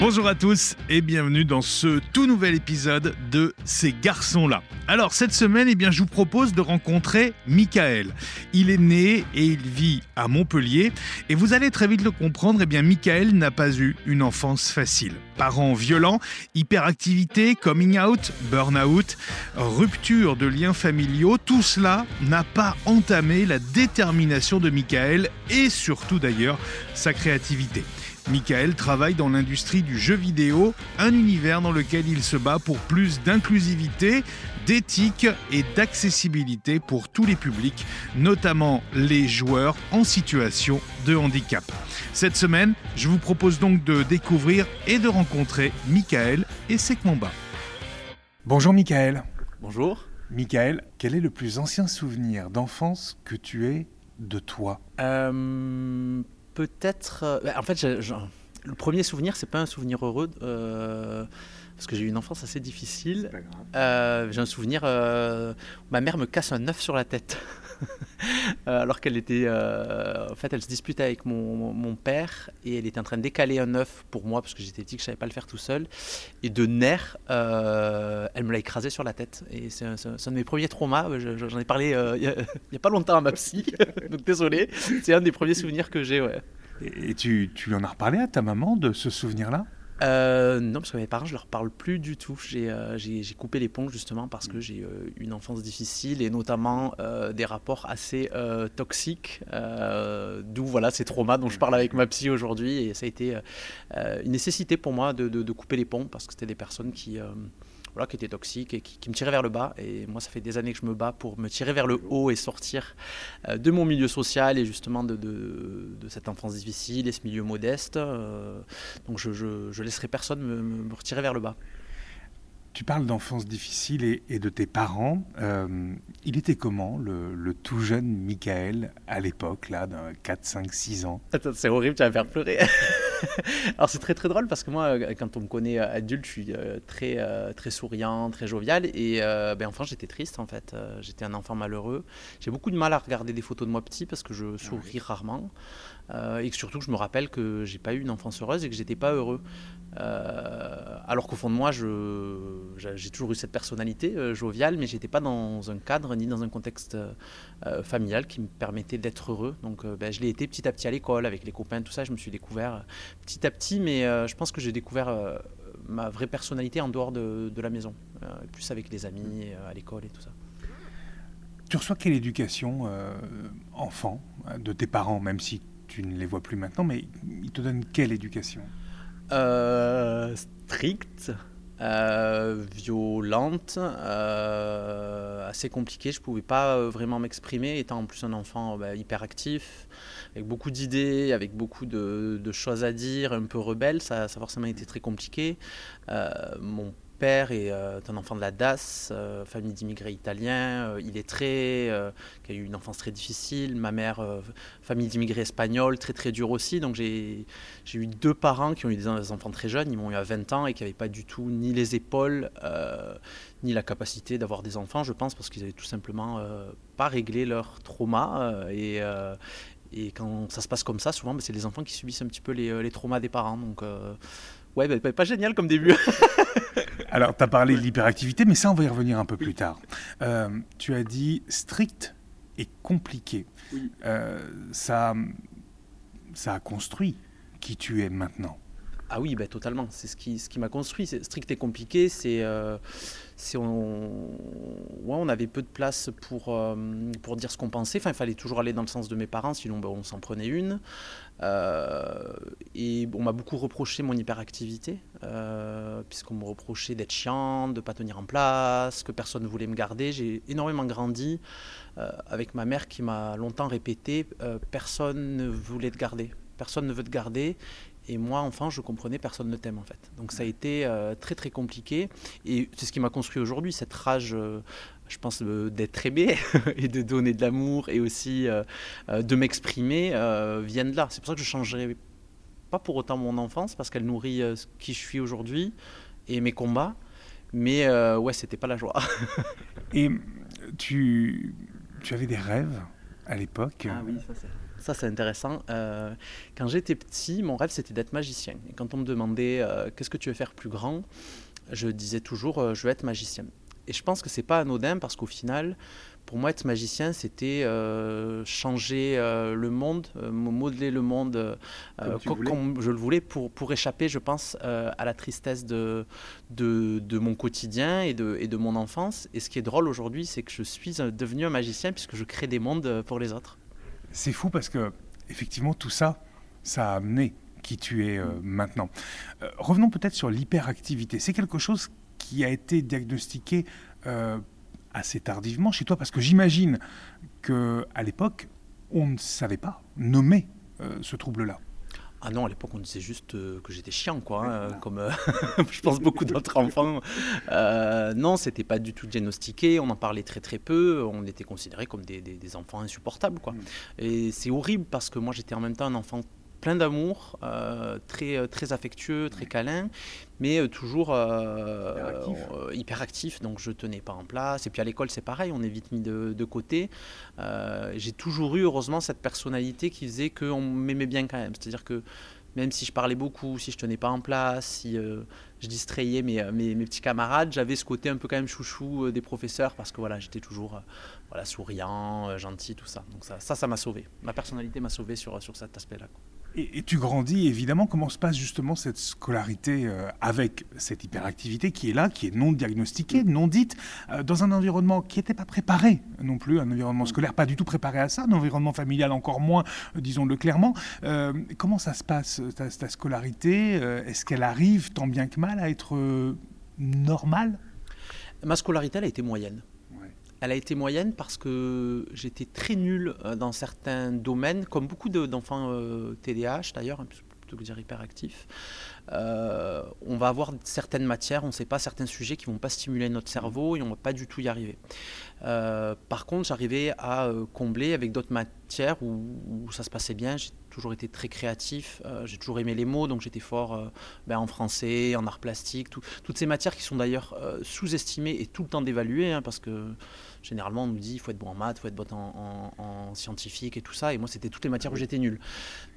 Bonjour à tous et bienvenue dans ce tout nouvel épisode de Ces garçons-là. Alors cette semaine, eh je vous propose de rencontrer Michael. Il est né et il vit à Montpellier et vous allez très vite le comprendre, eh Michael n'a pas eu une enfance facile. Parents violents, hyperactivité, coming out, burn-out, rupture de liens familiaux, tout cela n'a pas entamé la détermination de Michael et surtout d'ailleurs sa créativité. Michael travaille dans l'industrie du jeu vidéo, un univers dans lequel il se bat pour plus d'inclusivité, d'éthique et d'accessibilité pour tous les publics, notamment les joueurs en situation de handicap. Cette semaine, je vous propose donc de découvrir et de rencontrer Michael et ses combats. Bonjour Michael. Bonjour. Michael, quel est le plus ancien souvenir d'enfance que tu aies de toi? Euh, peut-être. Euh, bah, en fait, le premier souvenir, c'est pas un souvenir heureux. Euh, parce que j'ai eu une enfance assez difficile. Euh, j'ai un souvenir, ma mère me casse un œuf sur la tête. Euh, alors qu'elle était, euh, en fait, elle se disputait avec mon, père et elle était en train de décaler un œuf pour moi parce que j'étais petit, que je savais pas le faire tout seul. Et de nerfs, euh, elle me l'a écrasé sur la tête. Et c'est un, de mes premiers traumas. J'en ai parlé il n'y a, pas longtemps à ma psy, donc désolé. C'est un des premiers souvenirs que j'ai. Et tu, tu en as reparlé à ta maman de ce souvenir-là? Euh, non, parce que mes parents, je leur parle plus du tout. J'ai euh, coupé les ponts justement parce que j'ai euh, une enfance difficile et notamment des rapports assez toxiques, d'où voilà ces traumas dont je parle avec ma psy aujourd'hui. Et ça a été une nécessité pour moi de, de, couper les ponts parce que c'était des personnes qui voilà, qui était toxique et qui, me tirait vers le bas. Et moi, ça fait des années que je me bats pour me tirer vers le haut et sortir euh, de mon milieu social et justement de, de, cette enfance difficile et ce milieu modeste. Euh, donc je, je, laisserai personne me, me retirer vers le bas. Tu parles d'enfance difficile et, de tes parents. Euh, il était comment le, tout jeune Michael à l'époque, là, d'un 4, 5, 6 ans? Attends, c'est horrible, tu vas me faire pleurer. Alors c'est très très drôle parce que moi, quand on me connaît adulte, je suis euh, très, euh, très souriant, très jovial. Et ben, enfin, j'étais triste en fait. J'étais un enfant malheureux. J'ai beaucoup de mal à regarder des photos de moi petit parce que je souris rarement. Et surtout, je me rappelle que j'ai pas eu une enfance heureuse et que j'étais pas heureux. Euh, alors qu'au fond de moi, j'ai toujours eu cette personnalité euh, joviale, mais j'étais pas dans un cadre ni dans un contexte euh, familial qui me permettait d'être heureux. Donc ben, je l'ai été petit à petit à l'école, avec les copains, tout ça. Je me suis découvert petit à petit, mais je pense que j'ai découvert ma vraie personnalité en dehors de, de la maison, plus avec les amis, à l'école et tout ça. Tu reçois quelle éducation enfant de tes parents, même si tu ne les vois plus maintenant, mais ils te donnent quelle éducation? Euh, stricte, euh, violente, euh, assez compliquée. Je pouvais pas vraiment m'exprimer, étant en plus un enfant bah, hyper actif, avec beaucoup d'idées, avec beaucoup de, choses à dire, un peu rebelle. Ça, ça forcément été très compliqué. mon père est euh, un enfant de la DAS, euh, famille d'immigrés italiens. Euh, il est très, qui a eu une enfance très difficile. Ma mère, famille d'immigrés espagnols, très très dur aussi. Donc j'ai eu deux parents qui ont eu des enfants très jeunes. Ils m'ont eu à 20 ans et qui n'avaient pas du tout ni les épaules ni la capacité d'avoir des enfants, je pense, parce qu'ils n'avaient tout simplement pas réglé leur trauma et quand ça se passe comme ça, souvent, bah, c'est les enfants qui subissent un petit peu les, les traumas des parents. Donc, ouais, bah, pas génial comme début. Alors, tu as parlé de l'hyperactivité, mais ça, on va y revenir un peu plus tard. Euh, tu as dit strict et compliqué. Euh, ça, ça a construit qui tu es maintenant. Ah oui, bah, totalement. C'est ce qui, ce qui m'a construit. Strict et compliqué. C'est, euh, on, ouais, on avait peu de place pour, euh, pour dire ce qu'on pensait. Enfin, il fallait toujours aller dans le sens de mes parents, sinon bah, on s'en prenait une. Euh, et on m'a beaucoup reproché mon hyperactivité, puisqu'on me reprochait d'être chiant, de ne pas tenir en place, que personne ne voulait me garder. J'ai énormément grandi avec ma mère qui m'a longtemps répété personne ne voulait te garder. Personne ne veut te garder et moi, enfin, je comprenais personne ne t'aime en fait. Donc ça a été euh, très très compliqué. Et c'est ce qui m'a construit aujourd'hui, cette rage, euh, je pense, d'être aimé et de donner de l'amour et aussi euh, de m'exprimer viennent de là. C'est pour ça que je ne changerai pas pour autant mon enfance parce qu'elle nourrit qui je suis aujourd'hui et mes combats. Mais ouais, c'était pas la joie. et tu, tu avais des rêves à l'époque? Ah oui, ça c'est Ça, c'est intéressant. Euh, quand j'étais petit, mon rêve, c'était d'être magicien. Et quand on me demandait euh, qu'est-ce que tu veux faire plus grand, je disais toujours euh, je veux être magicien. Et je pense que c'est pas anodin parce qu'au final, pour moi, être magicien, c'était changer le monde, modeler le monde comme, je le voulais pour, pour échapper, je pense, à la tristesse de, de, de, mon quotidien et de, et de mon enfance. Et ce qui est drôle aujourd'hui, c'est que je suis devenu un magicien puisque je crée des mondes pour les autres. C'est fou parce que, effectivement, tout ça, ça a amené qui tu es euh, maintenant. Euh, revenons peut-être sur l'hyperactivité. C'est quelque chose qui a été diagnostiqué euh, assez tardivement chez toi parce que j'imagine que à l'époque, on ne savait pas nommer ce trouble-là. Ah non, à l'époque, on disait juste euh, que j'étais chiant, quoi, hein, comme euh, je pense beaucoup d'autres enfants. Euh, non, c'était pas du tout diagnostiqué, on en parlait très très peu, on était considérés comme des, des enfants insupportables, quoi. Mm. Et c'est horrible parce que moi, j'étais en même temps un enfant plein d'amour, euh, très, euh, très affectueux, très câlin, mais euh, toujours hyper actif. Donc je tenais pas en place. Et puis à l'école, c'est pareil, on est vite mis de, de côté. J'ai toujours eu, heureusement, cette personnalité qui faisait qu'on m'aimait bien quand même. C'est-à-dire que même si je parlais beaucoup, si je tenais pas en place, si je distrayais mes, mes, mes petits camarades, j'avais ce côté un peu quand même chouchou des professeurs parce que voilà, j'étais toujours voilà, souriant, gentil, tout ça. Donc ça, ça, ça m'a sauvé. Ma personnalité m'a sauvé sur, sur cet aspect-là. Et, tu grandis, évidemment, comment se passe justement cette scolarité euh, avec cette hyperactivité qui est là, qui est non diagnostiquée, non dite, euh, dans un environnement qui n'était pas préparé non plus, un environnement scolaire pas du tout préparé à ça, un environnement familial encore moins, euh, disons-le clairement. comment ça se passe, ta, ta scolarité Est-ce qu'elle arrive tant bien que mal à être normale? Ma scolarité, elle a été moyenne. Elle a été moyenne parce que j'étais très nul euh, dans certains domaines, comme beaucoup d'enfants TDAH euh, d'ailleurs, hein, plutôt que dire hyperactifs. Euh, on va avoir certaines matières, on ne sait pas certains sujets qui vont pas stimuler notre cerveau et on va pas du tout y arriver. par contre, j'arrivais à combler avec d'autres matières où, ça se passait bien. J'ai toujours été très créatif, j'ai toujours aimé les mots, donc j'étais fort ben, en français, en art plastique, toutes ces matières qui sont d'ailleurs sous-estimées et tout le temps dévaluées, hein, parce que généralement, on nous dit il faut être bon en maths, il faut être bon en, scientifique et tout ça. Et moi, c'était toutes les matières où j'étais nul.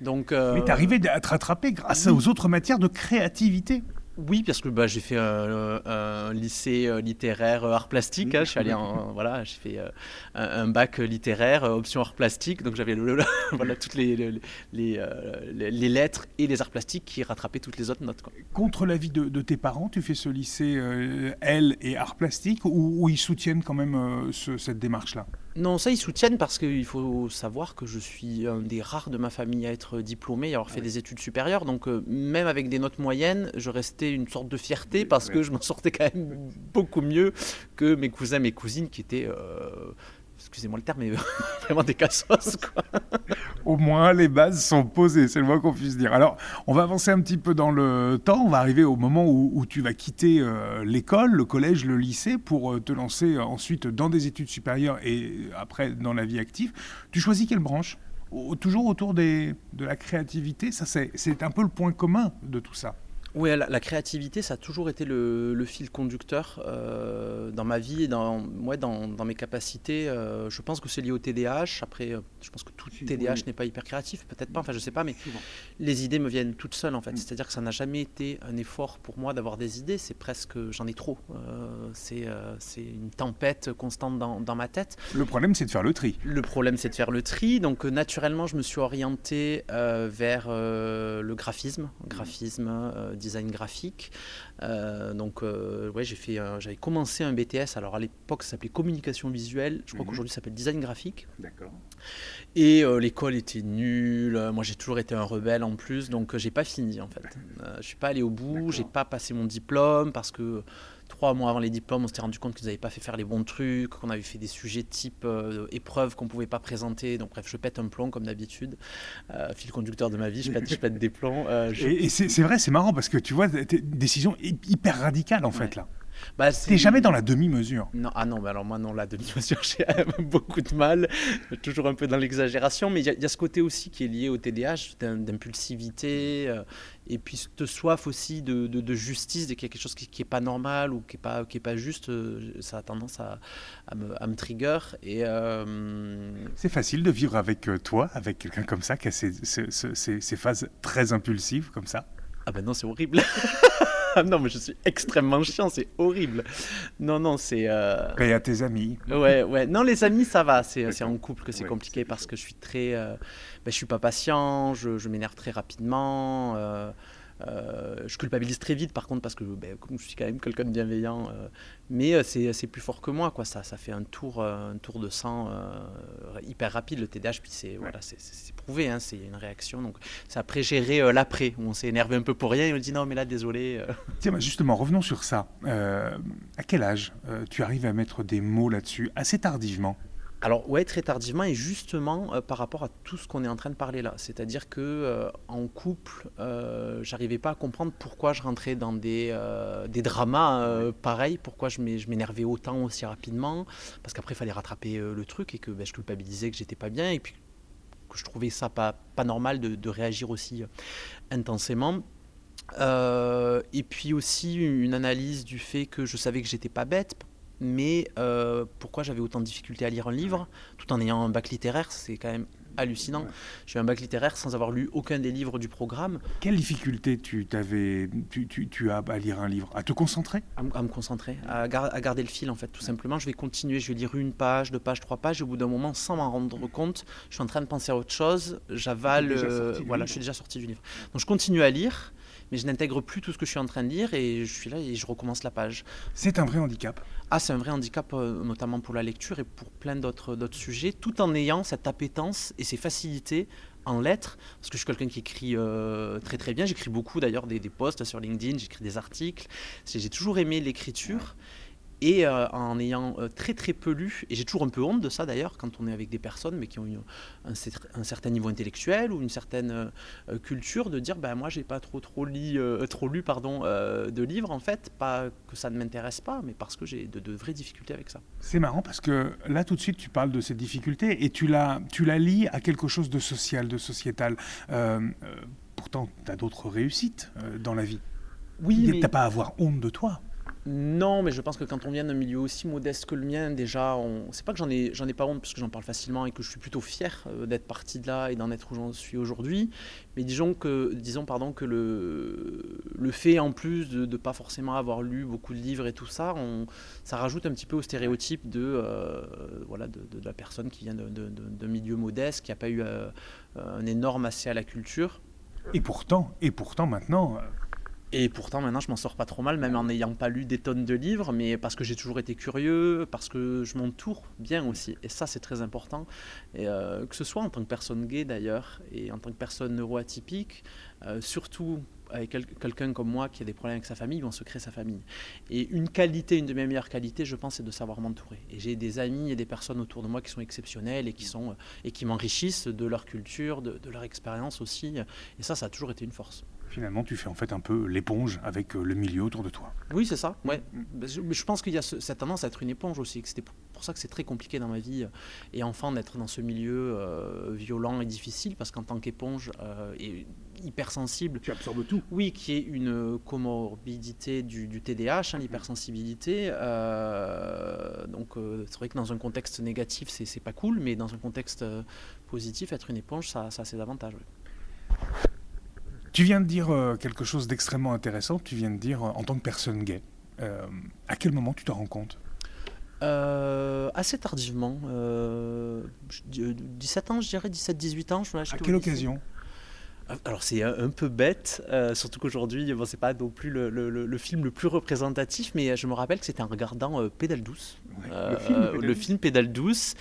Donc, euh, Mais tu arrivé à te rattraper grâce aux autres matières de créativité oui, parce que bah, j'ai fait un, lycée euh, littéraire euh, art plastique. Hein. je suis allé en, voilà, j'ai fait euh, un, bac littéraire option art plastique. Donc j'avais voilà toutes les les, les, lettres et les arts plastiques qui rattrapaient toutes les autres notes. Contre l'avis de, de, tes parents, tu fais ce lycée L et art plastique ou, ils soutiennent quand même cette démarche-là? Non, ça ils soutiennent parce qu'il faut savoir que je suis un des rares de ma famille à être diplômé et avoir fait des études supérieures. Donc euh, même avec des notes moyennes, je restais une sorte de fierté parce que je m'en sortais quand même beaucoup mieux que mes cousins, mes cousines qui étaient euh, excusez-moi le terme, mais vraiment des cassos. Quoi. Au moins, les bases sont posées, c'est le moins qu'on puisse dire. Alors, on va avancer un petit peu dans le temps. On va arriver au moment où, tu vas quitter euh, l'école, le collège, le lycée, pour euh, te lancer ensuite dans des études supérieures et après dans la vie active. Tu choisis quelle branche? Toujours autour de la créativité, ça c'est un peu le point commun de tout ça. Oui, la, créativité, ça a toujours été le, fil conducteur euh, dans ma vie et dans, moi, dans, mes capacités. Euh, je pense que c'est lié au TDAH. Après, euh, je pense que tout TDAH n'est pas hyper créatif, peut-être pas, enfin je sais pas, mais les idées me viennent toutes seules en fait. Mm. C'est-à-dire que ça n'a jamais été un effort pour moi d'avoir des idées, c'est presque, j'en ai trop. c'est une tempête constante dans, dans, ma tête. Le problème, c'est de faire le tri. Le problème, c'est de faire le tri. Donc naturellement, je me suis orienté vers le graphisme, graphisme design graphique. Euh, donc, euh, ouais, j'ai fait, j'avais commencé un BTS. Alors à l'époque, ça s'appelait communication visuelle. Je crois mhm. qu'aujourd'hui, ça s'appelle design graphique. D'accord. Et euh, l'école était nulle. Moi, j'ai toujours été un rebelle en plus, donc j'ai pas fini en fait. je suis pas allé au bout. J'ai pas passé mon diplôme parce que trois mois avant les diplômes, on s'était rendu compte qu'ils n'avaient pas fait faire les bons trucs, qu'on avait fait des sujets type euh, épreuves qu'on ne pouvait pas présenter. Donc bref, je pète un plomb comme d'habitude. Euh, fil conducteur de ma vie, je pète, je pète des plombs. Euh, et, c'est vrai, c'est marrant parce que tu vois, décision hyper radicale en fait là. Bah, T'es jamais dans la demi-mesure. Non, ah non, mais alors moi non, la demi-mesure, j'ai beaucoup de mal, toujours un peu dans l'exagération, mais il y, a ce côté aussi qui est lié au TDAH, d'impulsivité, euh, et puis cette soif aussi de, de, justice, de quelque chose qui n'est pas normal ou qui n'est pas, qui est pas juste, euh, ça a tendance à, à, me, à me, trigger. Et euh, C'est facile de vivre avec toi, avec quelqu'un comme ça, qui a ces, ces, ces, ces phases très impulsives comme ça? Ah ben non, c'est horrible non, mais je suis extrêmement chiant, c'est horrible. Non, non, c'est. Euh... À tes amis. Ouais, ouais. Non, les amis, ça va. C'est en couple que c'est compliqué parce que je suis très. Euh... Ben, je suis pas patient, je, je m'énerve très rapidement. Euh... Euh, je culpabilise très vite par contre parce que ben, je suis quand même quelqu'un de bienveillant, euh, mais euh, c'est plus fort que moi quoi. Ça, ça fait un tour, un tour de sang hyper rapide le TDAH puis c'est voilà c'est prouvé hein, c'est une réaction donc c'est après gérer l'après où on s'est énervé un peu pour rien et on dit non mais là désolé. Tiens justement revenons sur ça. à quel âge tu arrives à mettre des mots là-dessus assez tardivement? Alors ouais, très tardivement et justement euh, par rapport à tout ce qu'on est en train de parler là. C'est-à-dire que euh, en couple, euh, j'arrivais pas à comprendre pourquoi je rentrais dans des, des dramas pareils, pourquoi je m'énervais autant aussi rapidement, parce qu'après il fallait rattraper le truc et que ben, je culpabilisais que j'étais pas bien et puis que je trouvais ça pas, pas normal de, de réagir aussi intensément. et puis aussi une analyse du fait que je savais que j'étais pas bête mais euh, pourquoi j'avais autant de difficultés à lire un livre tout en ayant un bac littéraire C'est quand même hallucinant. J'ai eu un bac littéraire sans avoir lu aucun des livres du programme. Quelle difficulté tu, avais, tu, tu, as à lire un livre? À te concentrer? À, me concentrer, à, garder le fil en fait, tout simplement. Je vais continuer, je vais lire une page, deux pages, trois pages, et au bout d'un moment, sans m'en rendre compte, je suis en train de penser à autre chose, j'avale, voilà, je suis déjà sorti du livre. Donc je continue à lire mais je n'intègre plus tout ce que je suis en train de lire et je suis là et je recommence la page. C'est un vrai handicap Ah, c'est un vrai handicap, euh, notamment pour la lecture et pour plein d'autres sujets, tout en ayant cette appétence et ces facilités en lettres, parce que je suis quelqu'un qui écrit euh, très très bien, j'écris beaucoup d'ailleurs des, des, posts sur LinkedIn, j'écris des articles, j'ai toujours aimé l'écriture. Et euh, en ayant euh, très très peu lu, et j'ai toujours un peu honte de ça d'ailleurs, quand on est avec des personnes mais qui ont un, certain niveau intellectuel ou une certaine euh, culture, de dire ben moi j'ai pas trop trop, lu, trop lu pardon, de livres en fait, pas que ça ne m'intéresse pas, mais parce que j'ai de, vraies difficultés avec ça. C'est marrant parce que là tout de suite tu parles de ces difficultés et tu la, tu la lis à quelque chose de social, de sociétal. pourtant tu as d'autres réussites dans la vie. Oui, mais... T'as pas à avoir honte de toi. Non, mais je pense que quand on vient d'un milieu aussi modeste que le mien, déjà, on... c'est pas que j'en ai, j'en ai pas honte parce que j'en parle facilement et que je suis plutôt fier euh, d'être parti de là et d'en être où j'en suis aujourd'hui. Mais disons que, disons pardon que le, le fait en plus de ne pas forcément avoir lu beaucoup de livres et tout ça, ça rajoute un petit peu au stéréotype de, euh, voilà, de, la personne qui vient d'un milieu modeste, qui n'a pas eu euh, un énorme accès à la culture. Et pourtant, et pourtant maintenant, et pourtant, maintenant, je m'en sors pas trop mal, même en n'ayant pas lu des tonnes de livres, mais parce que j'ai toujours été curieux, parce que je m'entoure bien aussi. Et ça, c'est très important. Et, euh, que ce soit en tant que personne gay d'ailleurs, et en tant que personne neuroatypique, euh, surtout avec quelqu'un comme moi qui a des problèmes avec sa famille, vont se créer sa famille. Et une qualité, une de mes meilleures qualités, je pense, c'est de savoir m'entourer. Et j'ai des amis et des personnes autour de moi qui sont exceptionnelles et qui, et qui m'enrichissent de leur culture, de, de leur expérience aussi. Et ça, ça a toujours été une force. Finalement, tu fais en fait un peu l'éponge avec euh, le milieu autour de toi. Oui, c'est ça. Ouais. Mais je pense qu'il y a cette tendance à être une éponge aussi. C'était pour ça que c'est très compliqué dans ma vie euh, et enfant d'être dans ce milieu euh, violent et difficile parce qu'en tant qu'éponge et hypersensible. Tu absorbes tout. Oui, qui est une comorbidité du, du TDAH, hein, l'hypersensibilité. donc c'est vrai que dans un contexte négatif, c'est pas cool, mais dans un contexte positif, être une éponge, ça, ça a ses avantages. Tu viens de dire euh, quelque chose d'extrêmement intéressant. Tu viens de dire, euh, en tant que personne gay, euh, à quel moment tu te rends compte? Assez tardivement, 17 ans, je dirais, 17-18 ans. Je, à quelle occasion? Alors c'est un peu bête, surtout qu'aujourd'hui, bon, c'est pas non plus le, le, film le plus représentatif, mais je me rappelle que c'était en regardant Pédale douce, le, film Pédale douce,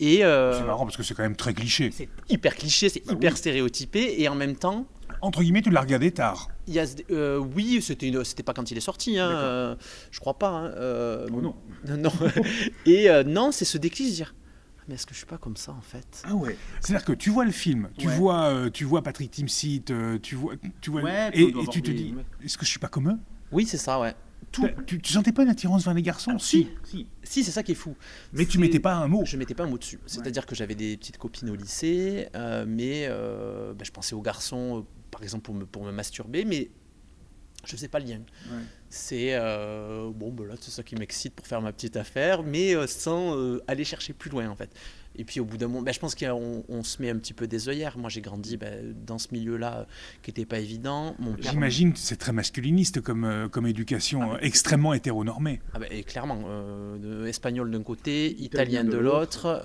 et c'est marrant parce que c'est quand même très cliché. C'est hyper cliché, c'est bah hyper stéréotypé, et en même temps, entre guillemets, tu l'as regardé tard. Il y a, euh, oui, c'était c'était pas quand il est sorti, hein, euh, je crois pas. Hein, euh, oh non. non. Et non, c'est ce déclic, dire. Ah, mais est-ce que je suis pas comme ça en fait? Ah ouais. C'est-à-dire que tu vois le film, tu vois, tu vois Patrick Timsit, tu vois, tu vois, ouais, et, tu te dis, est-ce que je suis pas comme eux? Oui, c'est ça, ouais. tout. Tu, tu sentais pas une attirance vers les garçons si. Si, si c'est ça qui est fou. Mais tu mettais pas un mot. Je mettais pas un mot dessus. C'est-à-dire que j'avais des petites copines au lycée, euh, mais ben, je pensais aux garçons, par exemple, pour me, pour me masturber, mais je ne sais pas le lien. C'est bon, ben là, c'est ça qui m'excite pour faire ma petite affaire, mais sans aller chercher plus loin en fait. Et puis au bout d'un moment, ben, je pense qu'on on se met un petit peu des œillères. Moi j'ai grandi ben, dans ce milieu-là euh, qui n'était pas évident. J'imagine que c'est très masculiniste comme, euh, comme éducation, ah, extrêmement hétéronormée. Ah, ben, et clairement, euh, espagnol d'un côté, italien, de, l'autre.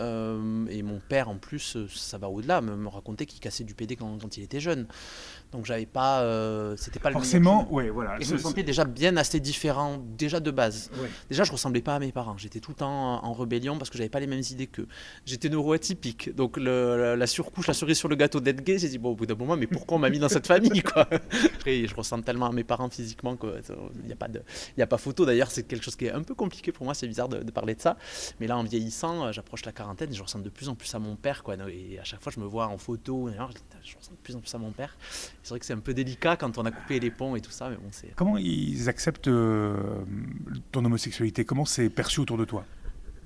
et mon père en plus, ça va au-delà, me, me racontait qu'il cassait du PD quand, quand il était jeune. Donc j'avais pas, c'était pas forcément, le ouais, voilà. Et je me sentais déjà bien assez différent déjà de base. Déjà je ressemblais pas à mes parents. J'étais tout le temps en rébellion parce que j'avais pas les mêmes idées qu'eux j'étais neuroatypique. Donc la surcouche, la cerise sur le gâteau d'être gay, j'ai dit, bon, au bout d'un moment, mais pourquoi on m'a mis dans cette famille quoi? Après, je ressemble tellement à mes parents physiquement qu'il n'y a, pas de, a pas photo. D'ailleurs, c'est quelque chose qui est un peu compliqué pour moi, c'est bizarre de, parler de ça. Mais là, en vieillissant, euh, j'approche la quarantaine et je ressemble de plus en plus à mon père. Quoi. Et à chaque fois, je me vois en photo, je ressemble de plus en plus à mon père. C'est vrai que c'est un peu délicat quand on a coupé les ponts et tout ça. Mais bon, Comment ils acceptent euh, ton homosexualité? Comment c'est perçu autour de toi?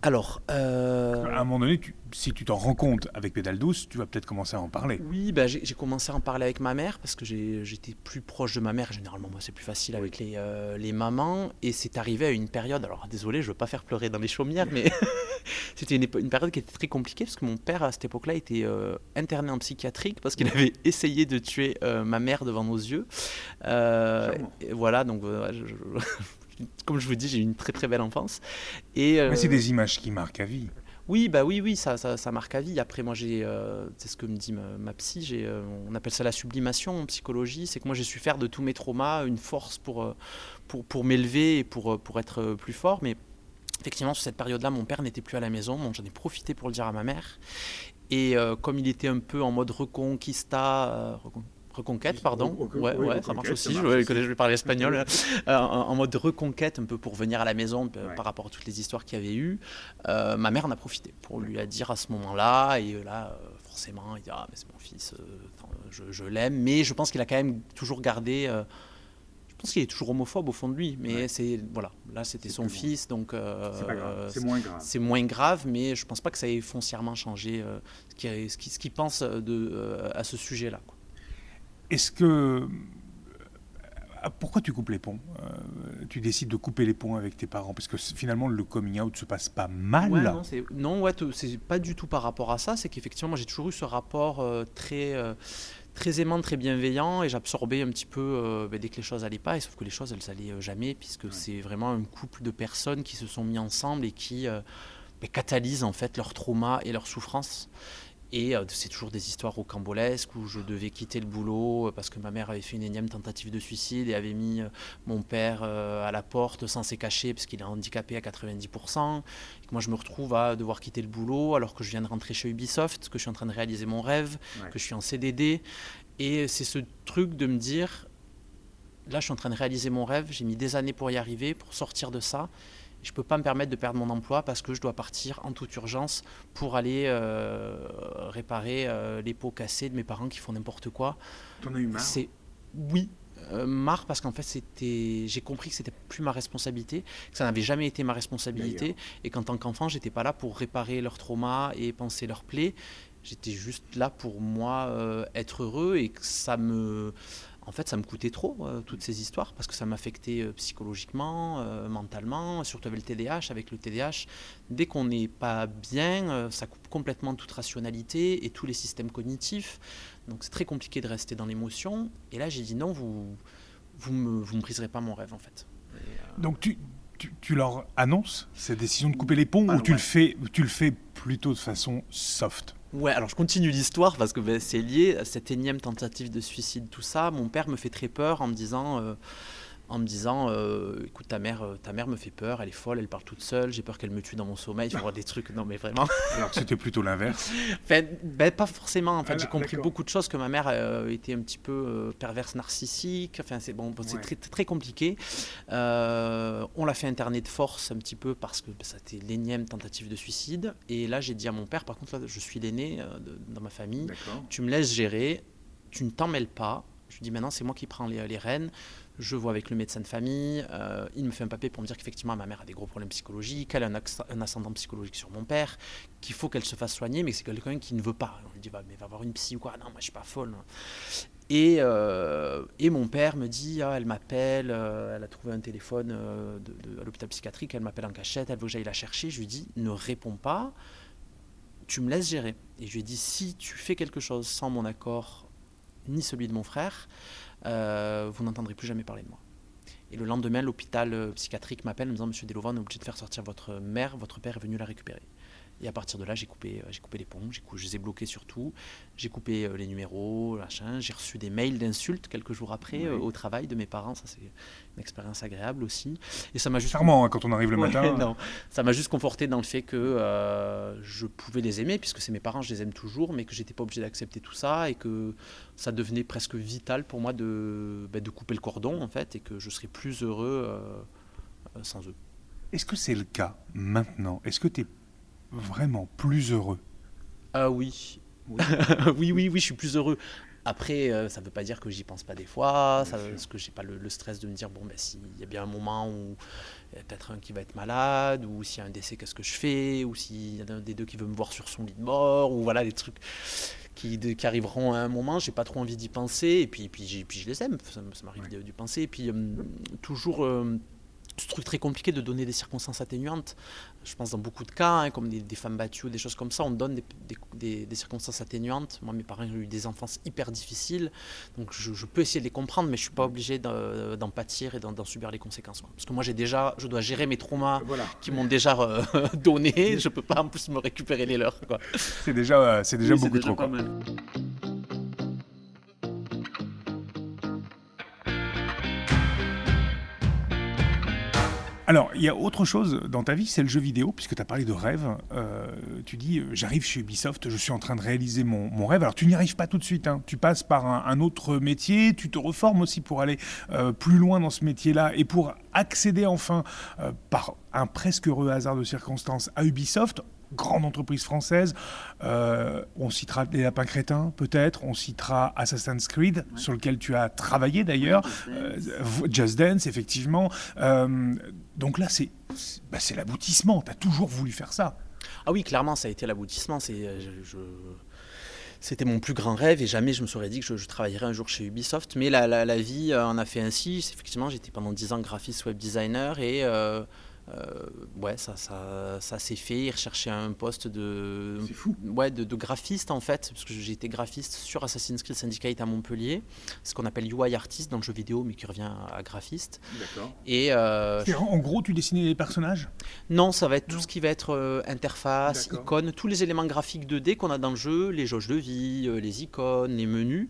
Alors. Euh, à un moment donné, si tu t'en rends compte avec Pédale Douce, tu vas peut-être commencer à en parler. Oui, bah, j'ai commencé à en parler avec ma mère parce que j'étais plus proche de ma mère. Généralement, moi, c'est plus facile avec les, euh, les mamans. Et c'est arrivé à une période. Alors, désolé, je veux pas faire pleurer dans les chaumières, mais c'était une, période qui était très compliquée parce que mon père, à cette époque-là, était euh, interné en psychiatrique parce qu'il avait essayé de tuer ma mère devant nos yeux. Voilà, donc. Je, comme je vous dis, j'ai eu une très très belle enfance. Et, Mais c'est euh, des images qui marquent à vie. Oui, bah oui, oui, ça, ça, marque à vie. Après, moi, j'ai, euh, c'est ce que me dit ma, psy. J'ai, euh, on appelle ça la sublimation en psychologie. C'est que moi, j'ai su faire de tous mes traumas une force pour, pour, pour m'élever et pour, pour être plus fort. Mais effectivement, sur cette période-là, mon père n'était plus à la maison. Donc, j'en ai profité pour le dire à ma mère. Et comme il était un peu en mode reconquista, Reconquête, pardon. ouais, ouais, ça marche aussi. Je, vais parler espagnol. Euh, en, mode reconquête, un peu pour venir à la maison euh, par rapport à toutes les histoires qu'il y avait eu. Euh, ma mère en a profité pour lui dire à ce moment-là. Et là, forcément, il dit Ah, mais c'est mon fils, je, l'aime. Mais je pense qu'il a quand même toujours gardé. je pense qu'il est toujours homophobe au fond de lui. Mais c'est. Voilà, là, c'était son fils. Donc. c'est moins grave. C'est moins grave, mais je pense pas que ça ait foncièrement changé ce qu'il ce qui, pense de, à ce sujet-là. Est-ce que euh, pourquoi tu coupes les ponts euh, Tu décides de couper les ponts avec tes parents? Parce que finalement le coming out se passe pas mal. non, c'est, non ouais, c'est pas du tout par rapport à ça. C'est qu'effectivement, moi j'ai toujours eu ce rapport euh, très très aimant, très bienveillant et j'absorbais un petit peu ben, dès que les choses allaient pas. Et sauf que les choses elles allaient jamais puisque c'est vraiment un couple de personnes qui se sont mis ensemble et qui ben, catalysent en fait leur trauma et leur souffrance. Et euh, c'est toujours des histoires rocambolesques où je devais quitter le boulot euh, parce que ma mère avait fait une énième tentative de suicide et avait mis euh, mon père à la porte sans s'y cacher parce qu'il est handicapé à 90%. Et que moi, je me retrouve à devoir quitter le boulot alors que je viens de rentrer chez Ubisoft, que je suis en train de réaliser mon rêve, que je suis en CDD. Et c'est ce truc de me dire, là, je suis en train de réaliser mon rêve, j'ai mis des années pour y arriver, pour sortir de ça je ne peux pas me permettre de perdre mon emploi parce que je dois partir en toute urgence pour aller euh, réparer euh, les pots cassés de mes parents qui font n'importe quoi. T'en as eu marre? C'est oui, euh, marre parce qu'en fait c'était j'ai compris que c'était plus ma responsabilité que ça n'avait jamais été ma responsabilité. Et qu'en tant qu'enfant j'étais pas là pour réparer leurs traumas et penser leurs plaies j'étais juste là pour moi être heureux et que ça me en fait, ça me coûtait trop, euh, toutes ces histoires, parce que ça m'affectait euh, psychologiquement, euh, mentalement, surtout avec le TDAH. Avec le TDAH, dès qu'on n'est pas bien, ça coupe complètement toute rationalité et tous les systèmes cognitifs. Donc c'est très compliqué de rester dans l'émotion. Et là, j'ai dit non, vous vous me, vous me briserez pas mon rêve, en fait. Donc tu, tu, leur annonces cette décision de couper les ponts ou tu, le fais, tu le fais plutôt de façon soft? Ouais, alors je continue l'histoire parce que ben, c'est lié à cette énième tentative de suicide, tout ça. Mon père me fait très peur en me disant. Euh, en me disant euh, écoute ta mère euh, ta mère me fait peur elle est folle elle parle toute seule j'ai peur qu'elle me tue dans mon sommeil il faut voir des trucs. Non mais vraiment. Alors que c'était plutôt l'inverse. Ben, pas forcément. En fait j'ai compris beaucoup de choses que ma mère euh, était un petit peu perverse narcissique. Enfin c'est bon, c'est très, très compliqué. On l'a fait interner de force un petit peu parce que ça c'était l'énième tentative de suicide. Et là j'ai dit à mon père par contre là, je suis l'aîné dans ma famille. Tu me laisses gérer tu ne t'en mêles pas. Je lui dis maintenant, c'est moi qui prends les, les, rênes. Je vois avec le médecin de famille. Euh, il me fait un papier pour me dire qu'effectivement, ma mère a des gros problèmes psychologiques, qu'elle a un, ascendant psychologique sur mon père, qu'il faut qu'elle se fasse soigner, mais c'est quelqu'un qui ne veut pas. On lui dit, bah, mais va voir une psy ou quoi. Non, moi, je suis pas folle. Et, euh, et, mon père me dit, ah, elle m'appelle, euh, elle a trouvé un téléphone à l'hôpital psychiatrique, elle m'appelle en cachette, elle veut que j'aille la chercher. Je lui dis, ne réponds pas, tu me laisses gérer. Et je lui ai dit, si tu fais quelque chose sans mon accord, ni celui de mon frère, euh, vous n'entendrez plus jamais parler de moi. Et le lendemain, l'hôpital psychiatrique m'appelle en me disant, Monsieur Delovan, on est obligé de faire sortir votre mère, votre père est venu la récupérer. Et à partir de là, j'ai coupé, euh, j'ai coupé les ponts, je les ai bloqués sur tout, j'ai coupé euh, les numéros, machin, j'ai reçu des mails d'insultes quelques jours après euh, au travail de mes parents, ça c'est une expérience agréable aussi. Et ça m'a juste charmant hein, quand on arrive le matin. non, ça m'a juste conforté dans le fait que je pouvais les aimer puisque c'est mes parents, je les aime toujours, mais que j'étais pas obligé d'accepter tout ça et que ça devenait presque vital pour moi de, ben, de couper le cordon en fait et que je serais plus heureux sans eux. Est-ce que c'est le cas maintenant? Est-ce que tu es vraiment plus heureux Ah oui. Oui. oui, oui, je suis plus heureux. Après, euh, ça ne veut pas dire que j'y pense pas des fois, ça, parce que j'ai pas le, stress de me dire bon, ben, s'il y a bien un moment où il y a peut-être un qui va être malade, ou s'il y a un décès, qu'est-ce que je fais, ou s'il y en a un des deux qui veut me voir sur son lit de mort, ou voilà, des trucs qui, qui arriveront à un moment, j'ai pas trop envie d'y penser, et puis, puis, puis je les aime, ça, m'arrive d'y penser, et puis euh, toujours. Euh, ce truc très compliqué de donner des circonstances atténuantes. Je pense dans beaucoup de cas, hein, comme des, femmes battues ou des choses comme ça, on donne des, circonstances atténuantes. Moi, mes parents ont eu des enfances hyper difficiles, donc je, peux essayer de les comprendre, mais je suis pas obligé d'en pâtir et d'en subir les conséquences. Parce que moi, j'ai déjà, je dois gérer mes traumas qui m'ont déjà euh, donné. Je peux pas en plus me récupérer les leurs. C'est déjà, euh, c'est déjà beaucoup trop. Alors, il y a autre chose dans ta vie, c'est le jeu vidéo, puisque tu as parlé de rêve. Euh, tu dis, euh, j'arrive chez Ubisoft, je suis en train de réaliser mon, rêve. Alors, tu n'y arrives pas tout de suite. Hein. Tu passes par un, autre métier, tu te reformes aussi pour aller euh, plus loin dans ce métier-là et pour accéder enfin, par un presque heureux hasard de circonstances, à Ubisoft grande entreprise française. Euh, on citera Les Lapins Crétins, peut-être. On citera Assassin's Creed, sur lequel tu as travaillé d'ailleurs. Just, Dance, effectivement. Euh, donc là, c'est bah, l'aboutissement. Tu as toujours voulu faire ça. Ah oui, clairement, ça a été l'aboutissement. C'est. Euh, c'était mon plus grand rêve et jamais je me serais dit que je, travaillerais un jour chez Ubisoft. Mais la, vie en a fait ainsi. Effectivement, j'étais pendant 10 ans graphiste web designer et euh, ouais, ça, ça, ça s'est fait. Il recherchait un poste de, Ouais, de, de, graphiste en fait, parce que j'ai été graphiste sur Assassin's Creed Syndicate à Montpellier, ce qu'on appelle UI artiste dans le jeu vidéo, mais qui revient à graphiste. D'accord. Et euh, en gros, tu dessinais les personnages? Non, ça va être tout ce qui va être euh, interface, icônes, tous les éléments graphiques 2D qu'on a dans le jeu, les jauges de vie, les icônes, les menus.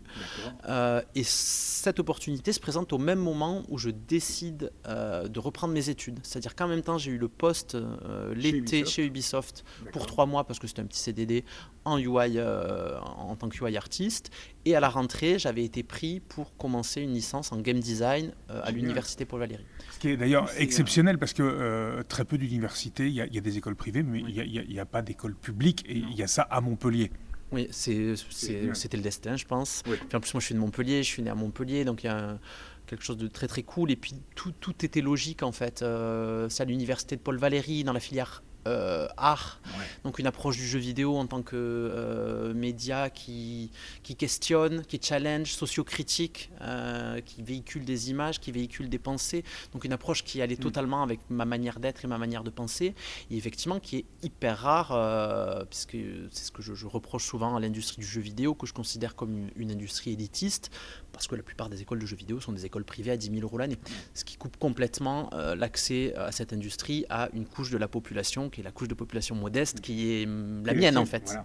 et cette opportunité se présente au même moment où je décide de reprendre mes études, c'est-à-dire qu'en même j'ai eu le poste euh, l'été chez Ubisoft pour trois mois parce que c'était un petit CDD en UI euh, en tant que UI artiste. Et à la rentrée, j'avais été pris pour commencer une licence en game design euh, à l'université Paul Valéry. Ce qui est d'ailleurs exceptionnel parce que très peu d'universités, il y, a des écoles privées, mais il n'y a, pas d'école publique et il y a ça à Montpellier. Oui, c'était le destin, je pense. en plus, moi, je suis de Montpellier, je suis né à Montpellier, donc il y a quelque chose de très très cool. Et puis tout, tout était logique en fait. Euh, c'est à l'université de Paul Valéry, dans la filière euh, art, donc une approche du jeu vidéo en tant que euh, média qui, qui questionne, qui challenge, sociocritique, euh, qui véhicule des images, qui véhicule des pensées, donc une approche qui allait mm. totalement avec ma manière d'être et ma manière de penser, et effectivement qui est hyper rare, puisque c'est ce que je, reproche souvent à l'industrie du jeu vidéo, que je considère comme une, industrie élitiste, parce que la plupart des écoles de jeux vidéo sont des écoles privées à 10 000 euros l'année, ce qui coupe complètement l'accès à cette industrie à une couche de la population qui est la couche de population modeste, qui est mm, la mienne en fait.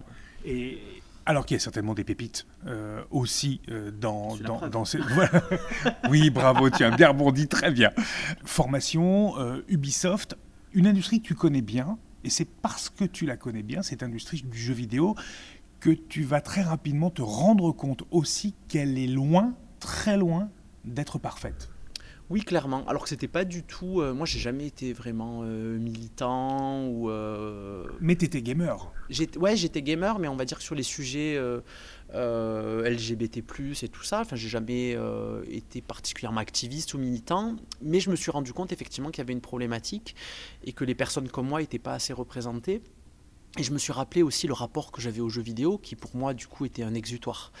Et alors qu'il y a certainement des pépites euh, aussi euh, dans, dans, ces... oui, bravo, tu as bien rebondi, très bien. Formation, euh, Ubisoft, une industrie que tu connais bien, et c'est parce que tu la connais bien, cette industrie du jeu vidéo, que tu vas très rapidement te rendre compte aussi qu'elle est loin, très loin d'être parfaite. Oui, clairement. Alors que c'était pas du tout. Euh, moi, j'ai jamais été vraiment euh, militant ou. Euh, mais t'étais gamer. Ouais, j'étais gamer, mais on va dire que sur les sujets LGBT+ et tout ça, enfin, j'ai jamais été particulièrement activiste ou militant. Mais je me suis rendu compte effectivement qu'il y avait une problématique et que les personnes comme moi n'étaient pas assez représentées. Et je me suis rappelé aussi le rapport que j'avais aux jeux vidéo, qui pour moi, du coup, était un exutoire.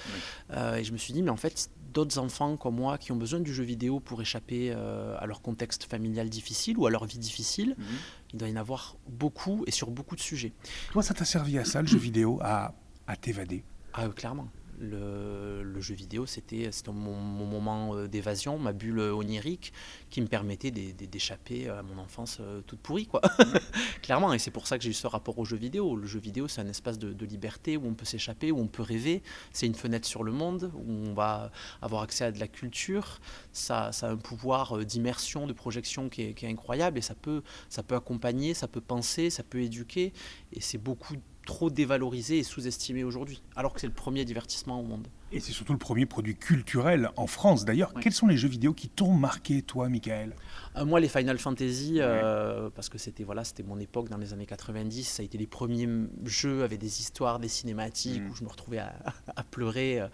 et je me suis dit, mais en fait, d'autres enfants comme moi qui ont besoin du jeu vidéo pour échapper euh, à leur contexte familial difficile ou à leur vie difficile. Mhm. Il doit y en avoir beaucoup et sur beaucoup de sujets. Toi, ça t'a servi à ça, le jeu vidéo, à, à t'évader? Ah, clairement le, jeu vidéo, c'était mon, moment euh, d'évasion, ma bulle onirique qui me permettait d'échapper à mon enfance euh, toute pourrie, quoi. Clairement, et c'est pour ça que j'ai eu ce rapport au jeu vidéo. Le jeu vidéo, c'est un espace de, liberté où on peut s'échapper, où on peut rêver. C'est une fenêtre sur le monde, où on va avoir accès à de la culture. Ça, a un pouvoir euh, d'immersion, de projection qui est, qui est, incroyable, et ça peut, ça peut accompagner, ça peut penser, ça peut éduquer, et c'est beaucoup trop dévalorisé et sous-estimé aujourd'hui, alors que c'est le premier divertissement au monde. Et c'est surtout le premier produit culturel en France. D'ailleurs, quels sont les jeux vidéo qui t'ont marqué, toi, Michael? Euh, Moi, les Final Fantasy, euh, parce que c'était voilà, c'était mon époque dans les années 90. Ça a été les premiers jeux avec des histoires, des cinématiques, mm. où je me retrouvais à, pleurer, euh,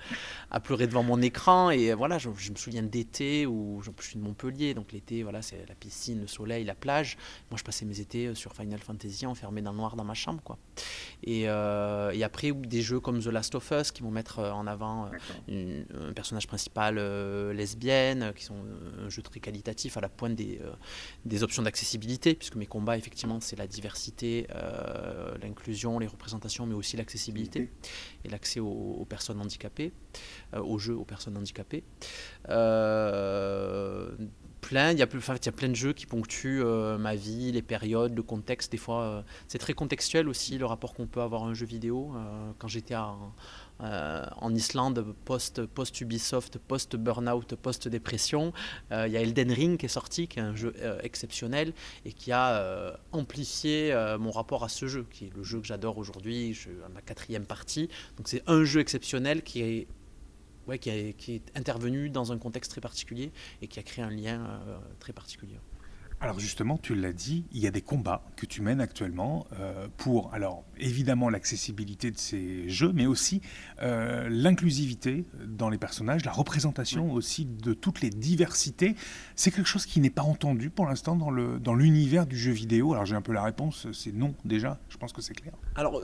à pleurer devant mon écran. Et voilà, je, me souviens d'été où je suis de Montpellier, donc l'été, voilà, c'est la piscine, le soleil, la plage. Moi, je passais mes étés sur Final Fantasy enfermé dans le noir dans ma chambre, quoi. Et, et après, des jeux comme The Last of Us qui vont mettre en avant un personnage principal euh, lesbienne, qui sont euh, un jeu très qualitatif à la pointe des, euh, des options d'accessibilité, puisque mes combats, effectivement, c'est la diversité, l'inclusion, les représentations, mais aussi l'accessibilité et l'accès aux, personnes handicapées, aux jeux aux personnes handicapées. plein, il y, a, enfin, il y a plein de jeux qui ponctuent ma vie, les périodes, le contexte. Des fois, c'est très contextuel aussi le rapport qu'on peut avoir à un jeu vidéo. quand j'étais à, euh, en Islande, post-Ubisoft, post-burnout, post-dépression. Euh, il y a Elden Ring qui est sorti, qui est un jeu euh, exceptionnel et qui a amplifié mon rapport à ce jeu, qui est le jeu que j'adore aujourd'hui, ma quatrième partie. Donc c'est un jeu exceptionnel qui est Ouais, qui, est intervenu dans un contexte très particulier et qui a créé un lien très particulier. Alors justement, tu l'as dit, il y a des combats que tu mènes actuellement euh, pour, alors évidemment l'accessibilité de ces jeux, mais aussi euh, l'inclusivité dans les personnages, la représentation aussi de toutes les diversités. C'est quelque chose qui n'est pas entendu pour l'instant dans le dans l'univers du jeu vidéo. Alors j'ai un peu la réponse, c'est non déjà. Je pense que c'est clair. Alors,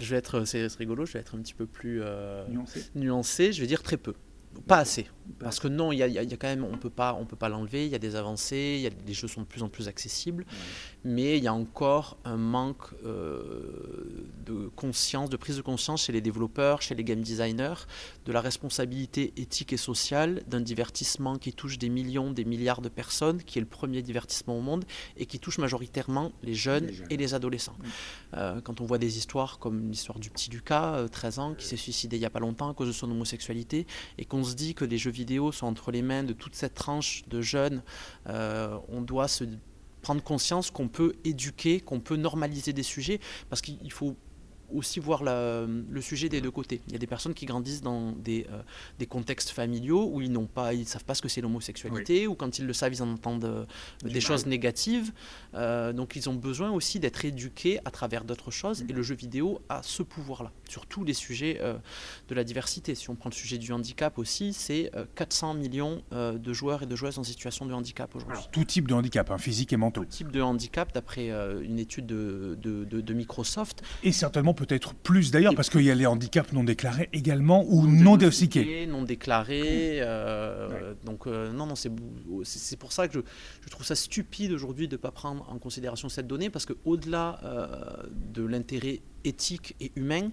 je vais être, c'est rigolo, je vais être un petit peu plus euh, nuancé. Je vais dire très peu. Pas assez. Parce que non, il y, a, quand même, on peut pas, on peut pas l'enlever. Il y a des avancées, y a, les jeux sont de plus en plus accessibles, mais il y a encore un manque euh, de conscience, de prise de conscience chez les développeurs, chez les game designers, de la responsabilité éthique et sociale d'un divertissement qui touche des millions, des milliards de personnes, qui est le premier divertissement au monde et qui touche majoritairement les jeunes, et les adolescents. Euh, quand on voit des histoires comme l'histoire du petit Lucas, 13 euh, ans, qui s'est suicidé il y a pas longtemps à cause de son homosexualité, et qu'on se dit que les jeux vidéo sont entre les mains de toute cette tranche de jeunes, euh, on doit se prendre conscience qu'on peut éduquer, qu'on peut normaliser des sujets, parce qu'il faut aussi voir le sujet des deux côtés. Il y a des personnes qui grandissent dans des, euh, des contextes familiaux où ils n'ont pas, ils savent pas ce que c'est l'homosexualité, ou quand ils le savent, ils en entendent euh, des choses négatives. Euh, donc ils ont besoin aussi d'être éduqués à travers d'autres choses. Et le jeu vidéo a ce pouvoir-là sur tous les sujets de la diversité. Si on prend le sujet du handicap aussi, c'est 400 millions de joueurs et de joueuses en situation de handicap aujourd'hui. Tout type de handicap, hein, physique et mental. Tout type de handicap, d'après une étude de, de, de, de Microsoft. Et certainement peut-être plus d'ailleurs, parce qu'il y a les handicaps non déclarés également ou non, diagnostiqués. Non déclarés. Euh, donc, euh, non, non, c'est pour ça que je, je trouve ça stupide aujourd'hui de ne pas prendre en considération cette donnée, parce qu'au-delà euh, de l'intérêt éthique et humain,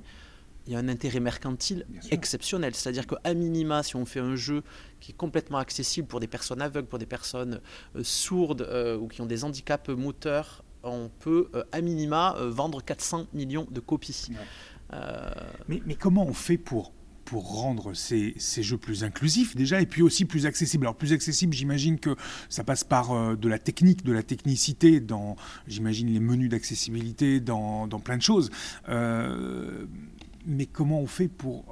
il y a un intérêt mercantile exceptionnel. C'est-à-dire qu'à minima, si on fait un jeu qui est complètement accessible pour des personnes aveugles, pour des personnes sourdes ou qui ont des handicaps moteurs on peut euh, à minima euh, vendre 400 millions de copies. Euh, mais, comment on fait pour, pour rendre ces, jeux plus inclusifs déjà et puis aussi plus accessibles? Alors plus accessible, j'imagine que ça passe par de la technique, de la technicité dans, j'imagine, les menus d'accessibilité, dans, plein de choses. Mais comment on fait pour...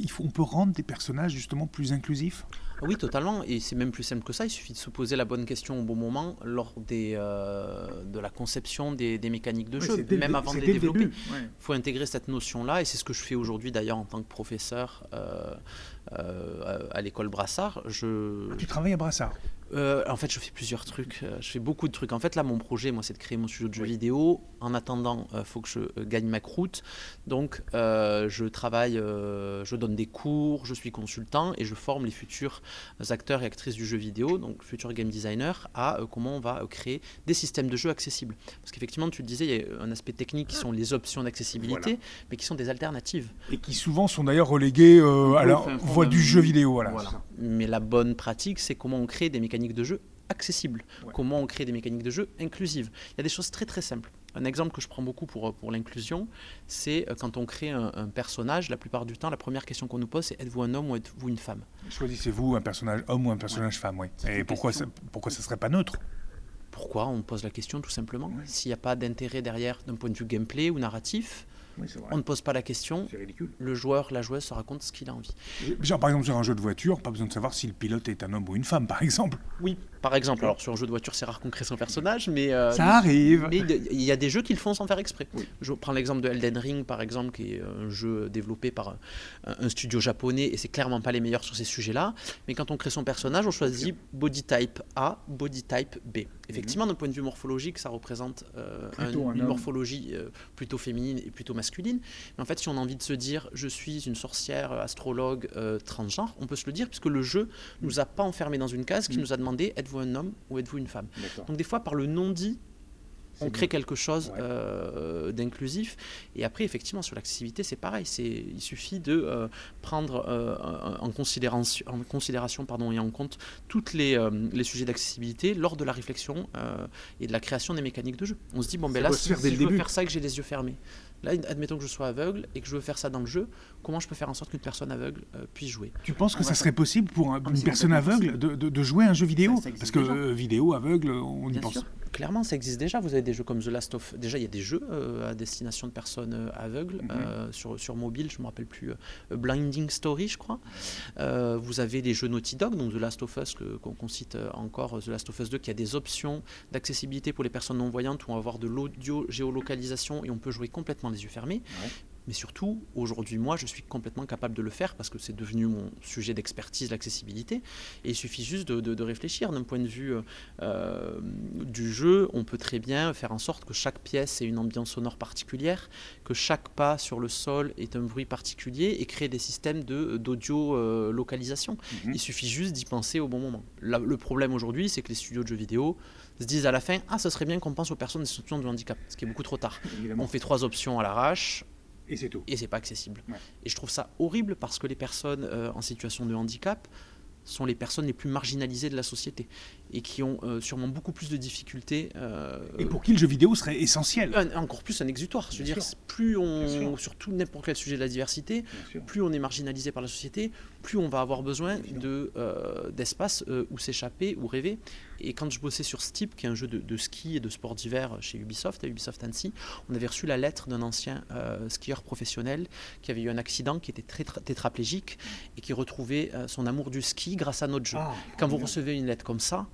Il faut, on peut rendre des personnages justement plus inclusifs? Oui, totalement. Et c'est même plus simple que ça. Il suffit de se poser la bonne question au bon moment lors des, euh, de la conception des, mécaniques de jeu, même avant de les développer. Il faut intégrer cette notion-là. Et c'est ce que je fais aujourd'hui d'ailleurs en tant que professeur euh, euh, à l'école Brassard. Je... Ah, tu travailles à Brassard? Euh, en fait, je fais plusieurs trucs. Euh, je fais beaucoup de trucs. En fait, là, mon projet, moi, c'est de créer mon studio de jeux vidéo. En attendant, il faut que je gagne ma croûte. Donc, je travaille, je donne des cours, je suis consultant et je forme les futurs acteurs et actrices du jeu vidéo, donc futurs game designers, à comment on va créer des systèmes de jeu accessibles. Parce qu'effectivement, tu le disais, il y a un aspect technique qui sont les options d'accessibilité, mais qui sont des alternatives. Et qui souvent sont d'ailleurs reléguées à la voie du jeu vidéo. Voilà. Mais la bonne pratique, c'est comment on crée des mécaniques de jeu accessibles, comment on crée des mécaniques de jeu inclusives. Il y a des choses très très simples. Un exemple que je prends beaucoup pour, pour l'inclusion, c'est euh, quand on crée un, personnage, la plupart du temps, la première question qu'on nous pose, c'est êtes-vous un homme ou êtes-vous une femme? Choisissez-vous un personnage homme ou un personnage femme, oui. Et pourquoi ça, pourquoi ça serait pas neutre? Pourquoi On pose la question tout simplement? S'il n'y a pas d'intérêt derrière d'un point de vue gameplay ou narratif, on ne pose pas la question. Le joueur, la joueuse se raconte ce qu'il a envie. Genre, par exemple, sur un jeu de voiture, pas besoin de savoir si le pilote est un homme ou une femme, par exemple. Oui, par exemple. Alors, sur un jeu de voiture, c'est rare qu'on crée son personnage, mais. Euh, ça arrive. Mais il y a des jeux qui le font sans faire exprès. Je prends l'exemple de Elden Ring, par exemple, qui est un jeu développé par un, studio japonais, et c'est clairement pas les meilleurs sur ces sujets-là. Mais quand on crée son personnage, on choisit body type A, body type B. Effectivement, d'un point de vue morphologique, ça représente euh, une morphologie euh, plutôt féminine et plutôt masculine. Mais en fait, si on a envie de se dire je suis une sorcière, astrologue, euh, transgenre, on peut se le dire puisque le jeu ne nous a pas enfermé dans une case qui mm. nous a demandé êtes-vous un homme ou êtes-vous une femme? Donc des fois, par le non-dit, on crée quelque chose euh, d'inclusif. Et après, effectivement, sur l'accessibilité, c'est pareil. Il suffit de euh, prendre euh, en considération, en considération pardon, et en compte tous les, les, sujets d'accessibilité lors de la réflexion et de la création des mécaniques de jeu. On se dit, bon, ben là, si, je veux faire ça et que j'ai les yeux fermés, Là, admettons que je sois aveugle et que je veux faire ça dans le jeu, comment je peux faire en sorte qu'une personne aveugle puisse jouer? Tu penses que ça serait possible pour ah, une personne aveugle de, de, jouer un jeu vidéo? Parce que vidéo, aveugle, on y pense clairement, ça existe déjà. Vous avez des jeux comme The Last of Déjà, il y a des jeux euh, à destination de personnes euh, aveugles mhm. euh, sur, sur mobile, je ne me rappelle plus. Blinding Story, je crois. vous avez des jeux Naughty Dog, donc The Last of Us, qu'on cite encore, The Last of Us 2, qui a des options d'accessibilité pour les personnes non-voyantes où on va avoir de l'audio géolocalisation et on peut jouer complètement les yeux fermés. Mais surtout, aujourd'hui, moi, je suis complètement capable de le faire parce que c'est devenu mon sujet d'expertise, l'accessibilité. Et il suffit juste de, réfléchir. D'un point de vue euh, du jeu, on peut très bien faire en sorte que chaque pièce ait une ambiance sonore particulière, que chaque pas sur le sol ait un bruit particulier et créer des systèmes d'audio-localisation. Mhm. Il suffit juste d'y penser au bon moment. le problème aujourd'hui, c'est que les studios de jeux vidéo se disent à la fin Ah, ce serait bien qu'on pense aux personnes en situation de handicap, ce qui est beaucoup trop tard. On fait trois options à l'arrache et c'est tout. Et c'est pas accessible. Et je trouve ça horrible parce que les personnes euh, en situation de handicap sont les personnes les plus marginalisées de la société et qui ont euh, sûrement beaucoup plus de difficultés. Euh, et pour qui le jeu vidéo serait essentiel Encore plus un exutoire. Je veux dire, plus on, surtout n'importe quel sujet de la diversité, plus on est marginalisé par la société, plus on va avoir besoin de, d'espace où s'échapper, où rêver. Et quand je bossais sur Steep, qui est un jeu de, ski et de sport d'hiver chez Ubisoft, à Ubisoft Annecy, on avait reçu la lettre d'un ancien euh, skieur professionnel qui avait eu un accident, qui était très tétraplégique et qui retrouvait euh, son amour du ski grâce à notre jeu. Ah, quand vous recevez une lettre comme ça,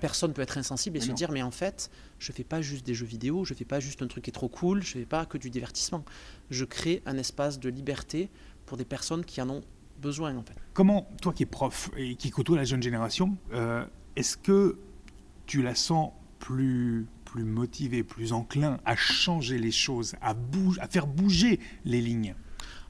personne peut être insensible et se dire mais en fait, je fais pas juste des jeux vidéo, je fais pas juste un truc qui est trop cool, je fais pas que du divertissement. Je crée un espace de liberté pour des personnes qui en ont besoin en fait. Comment, toi qui es prof et qui côtoie la jeune génération, euh, est-ce que tu la sens plus, plus motivée, plus enclin à changer les choses, à, faire bouger les lignes?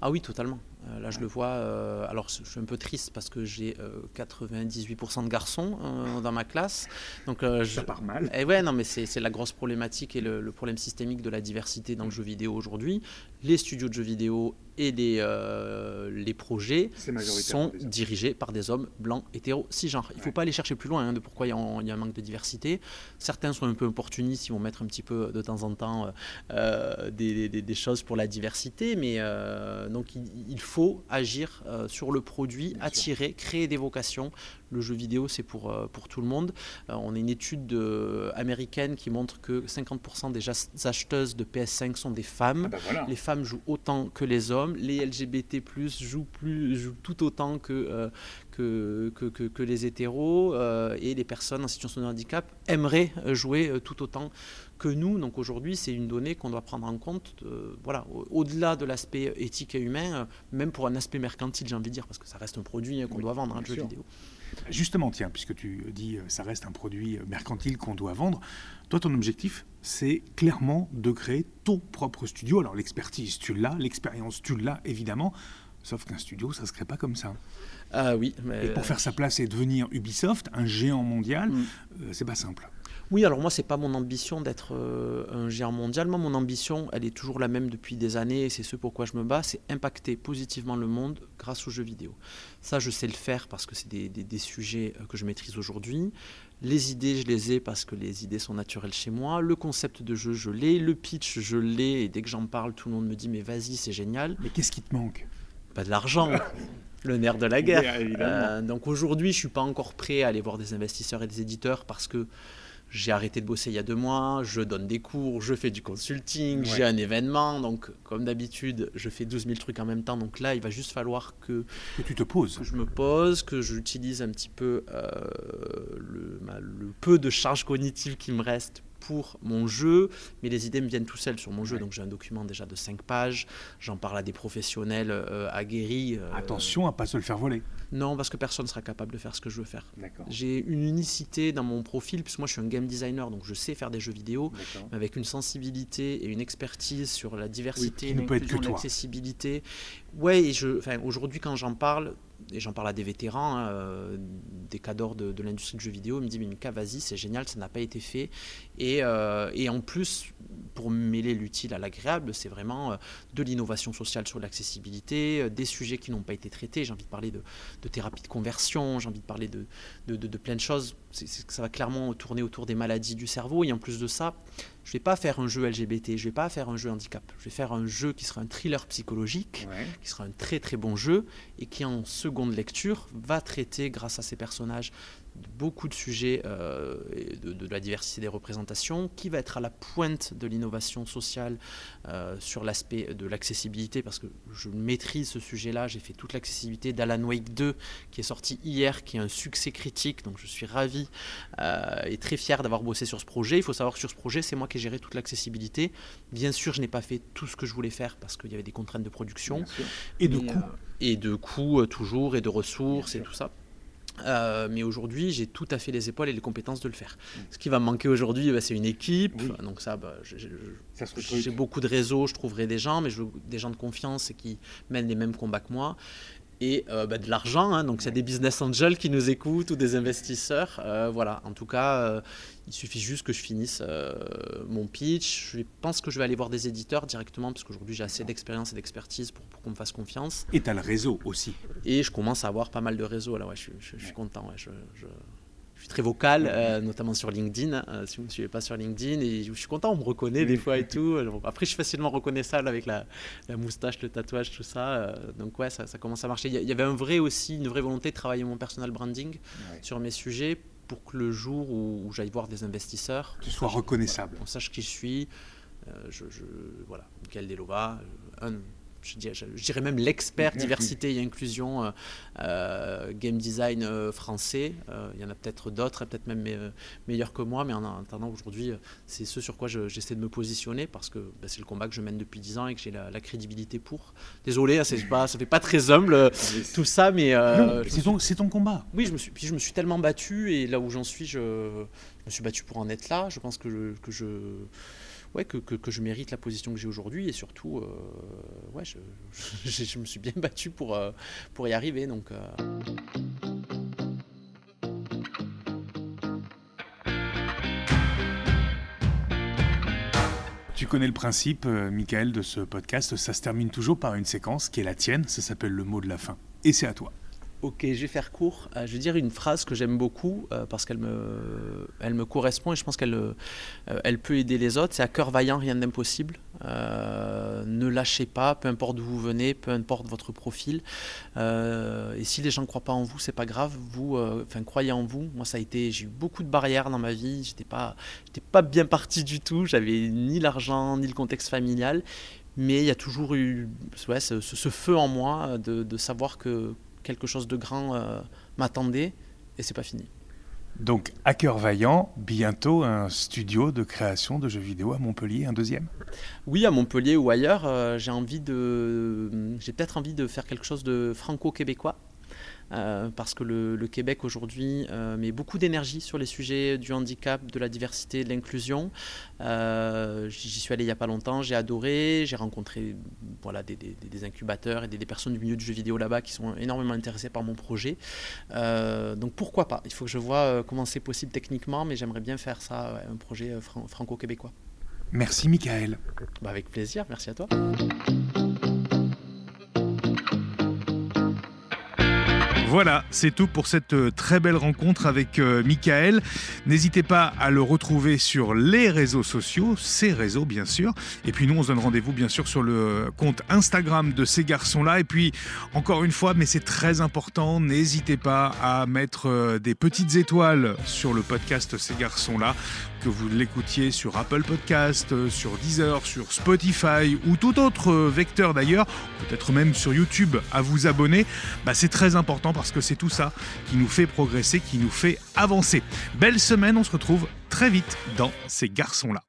Ah oui, totalement. Euh, là, je le vois. Euh, alors, je suis un peu triste parce que j'ai 98% de garçons dans ma classe. Donc, ça part mal. Et eh ouais, non, mais c'est la grosse problématique et le, le, problème systémique de la diversité dans le jeu vidéo aujourd'hui. Les studios de jeux vidéo et les, euh, les projets sont dirigés par des hommes blancs, hétéros, cisgenres. Il ne faut pas aller chercher plus loin hein, de pourquoi il y, a un manque de diversité. Certains sont un peu opportunistes, ils vont mettre un petit peu de temps en temps euh, des, des, choses pour la diversité, mais euh, donc il, il, faut agir sur le produit, attirer, créer des vocations. Le jeu vidéo, c'est pour, pour tout le monde. on a une étude américaine qui montre que 50% des acheteuses de PS5 sont des femmes. Ah bah les femmes jouent autant que les hommes. Les LGBT+, jouent, plus, jouent tout autant que, que, que, les hétéros. et les personnes en situation de handicap aimeraient jouer tout autant que nous. Donc aujourd'hui, c'est une donnée qu'on doit prendre en compte, euh, voilà, au-delà de l'aspect éthique et humain, euh, même pour un aspect mercantile, j'ai envie de dire, parce que ça reste un produit hein, qu'on doit vendre, un jeu vidéo. Justement, tiens, puisque tu dis euh, ça reste un produit mercantile qu'on doit vendre, toi, ton objectif, c'est clairement de créer ton propre studio. Alors l'expertise, tu l'as, l'expérience, tu l'as, évidemment. Sauf qu'un studio, ça ne se crée pas comme ça. Ah oui. Mais... Et pour faire sa place et devenir Ubisoft, un géant mondial, mm. c'est pas simple. Oui, alors moi, c'est pas mon ambition d'être euh, un géant mondial. Moi, mon ambition, elle est toujours la même depuis des années, et c'est ce pourquoi je me bats, c'est impacter positivement le monde grâce aux jeux vidéo. Ça, je sais le faire parce que c'est des, sujets euh, que je maîtrise aujourd'hui. Les idées, je les ai parce que les idées sont naturelles chez moi. Le concept de jeu, je l'ai. Le pitch, je l'ai. Et dès que j'en parle, tout le monde me dit, mais vas-y, c'est génial. Mais qu'est-ce qui te manque? Pas de l'argent. le nerf de la guerre. Euh, donc aujourd'hui, je suis pas encore prêt à aller voir des investisseurs et des éditeurs parce que j'ai arrêté de bosser il y a deux mois, je donne des cours, je fais du consulting, j'ai un événement, donc comme d'habitude, je fais 12 000 trucs en même temps. Donc là, il va juste falloir que, que tu te poses. Que je me pose, que j'utilise un petit peu euh, le, le, peu de charge cognitive qui me reste pour mon jeu, mais les idées me viennent tout seules sur mon jeu. Donc j'ai un document déjà de 5 pages, j'en parle à des professionnels euh, aguerris. Euh, Attention à pas se le faire voler. Non, parce que personne ne sera capable de faire ce que je veux faire. J'ai une unicité dans mon profil, puisque moi je suis un game designer, donc je sais faire des jeux vidéo, avec une sensibilité et une expertise sur la diversité, l'inclusion, l'accessibilité. Ouais, et je, aujourd'hui quand j'en parle, et j'en parle à des vétérans, hein, euh, des cadors de, l'industrie du jeu vidéo, ils me disent mais Mika, vas-y, c'est génial, ça n'a pas été fait. Et, euh, en plus, pour mêler l'utile à l'agréable, c'est vraiment euh, de l'innovation sociale sur l'accessibilité, des sujets qui n'ont pas été traités. J'ai envie de parler de, thérapie de conversion, j'ai envie de parler de, de plein de choses. Ça va clairement tourner autour des maladies du cerveau. Et en plus de ça, je vais pas faire un jeu LGBT, je vais pas faire un jeu handicap. Je vais faire un jeu qui sera un thriller psychologique, qui sera un très très bon jeu et qui en seconde lecture va traiter, grâce à ses personnages, beaucoup de sujets euh, de, la diversité des représentations, qui va être à la pointe de l'innovation sociale euh, sur l'aspect de l'accessibilité, parce que je maîtrise ce sujet-là, j'ai fait toute l'accessibilité d'Alan Wake 2, qui est sorti hier, qui est un succès critique, donc je suis ravi euh, et très fier d'avoir bossé sur ce projet. Il faut savoir que sur ce projet, c'est moi qui ai géré toute l'accessibilité. Bien sûr, je n'ai pas fait tout ce que je voulais faire, parce qu'il y avait des contraintes de production. Et de coûts. et de coûts, toujours, et de ressources, et tout ça. Euh, mais aujourd'hui, j'ai tout à fait les épaules et les compétences de le faire. Mm. Ce qui va me manquer aujourd'hui, bah, c'est une équipe. Donc ça, bah, j'ai beaucoup de réseaux, je trouverai des gens, mais je veux des gens de confiance et qui mènent les mêmes combats que moi et euh, bah, de l'argent. Hein. donc, c'est des business angels qui nous écoutent ou des investisseurs. Euh, voilà, en tout cas, euh, il suffit juste que je finisse mon pitch. Je pense que je vais aller voir des éditeurs directement, parce qu'aujourd'hui, j'ai assez d'expérience et d'expertise pour, qu'on me fasse confiance. Et tu as le réseau aussi. Et je commence à avoir pas mal de réseaux. Là, ouais, je, je, suis content. je, très vocal, euh, notamment sur LinkedIn. Euh, si vous ne me suivez pas sur LinkedIn, et je suis content, on me reconnaît des fois et tout. Après, je suis facilement reconnaissable avec la, moustache, le tatouage, tout ça. Euh, donc ouais, ça, commence à marcher. Il y avait un vrai aussi, une vraie volonté de travailler mon personal branding sur mes sujets pour que le jour où, j'aille voir des investisseurs, tu sois reconnaissable. on sache qui je suis. je, je, voilà, Michael Delova, un, je, dirais, même l'expert diversité et inclusion euh, euh, game design euh, français. il y en a peut-être d'autres, peut-être même meilleurs que moi, mais en attendant aujourd'hui, c'est ce sur quoi j'essaie de me positionner parce que bah, c'est le combat que je mène depuis 10 ans et que j'ai la, crédibilité pour. Désolé, hein, c'est pas, ça fait pas très humble tout ça, mais c'est ton, combat. Oui, je me suis, puis je me suis tellement battu et là où j'en suis, je, me suis battu pour en être là. Je pense que que je ouais, que, que, je mérite la position que j'ai aujourd'hui et surtout, euh, ouais, je, je, me suis bien battu pour, euh, pour y arriver. Donc, euh. Tu connais le principe, Michael, de ce podcast. Ça se termine toujours par une séquence qui est la tienne. Ça s'appelle le mot de la fin. Et c'est à toi. Ok, je vais faire court. Euh, je vais dire une phrase que j'aime beaucoup euh, parce qu'elle me, elle me correspond et je pense qu'elle euh, elle peut aider les autres. C'est à cœur vaillant, rien d'impossible. ne lâchez pas, peu importe d'où vous venez, peu importe votre profil. et si les gens ne croient pas en vous, c'est pas grave. Vous, enfin, croyez en vous. Moi, ça a été, j'ai eu beaucoup de barrières dans ma vie. J'étais pas, pas bien parti du tout. J'avais ni l'argent ni le contexte familial mais il y a toujours eu ouais, ce, feu en moi de savoir que quelque chose de grand euh, m'attendait et c'est pas fini. Donc, à cœur vaillant, bientôt un studio de création de jeux vidéo à Montpellier, un deuxième? Oui, à Montpellier ou ailleurs. Euh, j'ai envie de, j'ai peut-être envie de faire quelque chose de franco-québécois. Euh, parce que le, Québec aujourd'hui euh, met beaucoup d'énergie sur les sujets du handicap, de la diversité, de l'inclusion. Euh, j'y suis allé il n'y a pas longtemps, j'ai adoré, j'ai rencontré voilà, des, incubateurs et des, personnes du milieu du jeu vidéo là-bas qui sont énormément intéressés par mon projet. donc pourquoi pas? Il faut que je vois comment c'est possible techniquement, mais j'aimerais bien faire ça, un projet franco-québécois. Merci Michael. Bah, avec plaisir, merci à toi. Voilà, c'est tout pour cette euh, très belle rencontre avec euh, Michael. N'hésitez pas à le retrouver sur les réseaux sociaux, ces réseaux bien sûr. Et puis nous, on se donne rendez-vous bien sûr sur le compte Instagram de ces garçons-là. Et puis, encore une fois, mais c'est très important, n'hésitez pas à mettre euh, des petites étoiles sur le podcast Ces garçons-là que vous l'écoutiez sur Apple Podcast, euh, sur Deezer, sur Spotify ou tout autre euh, vecteur d'ailleurs, peut-être même sur YouTube à vous abonner, bah c'est très important parce que c'est tout ça qui nous fait progresser, qui nous fait avancer. Belle semaine, on se retrouve très vite dans ces garçons-là.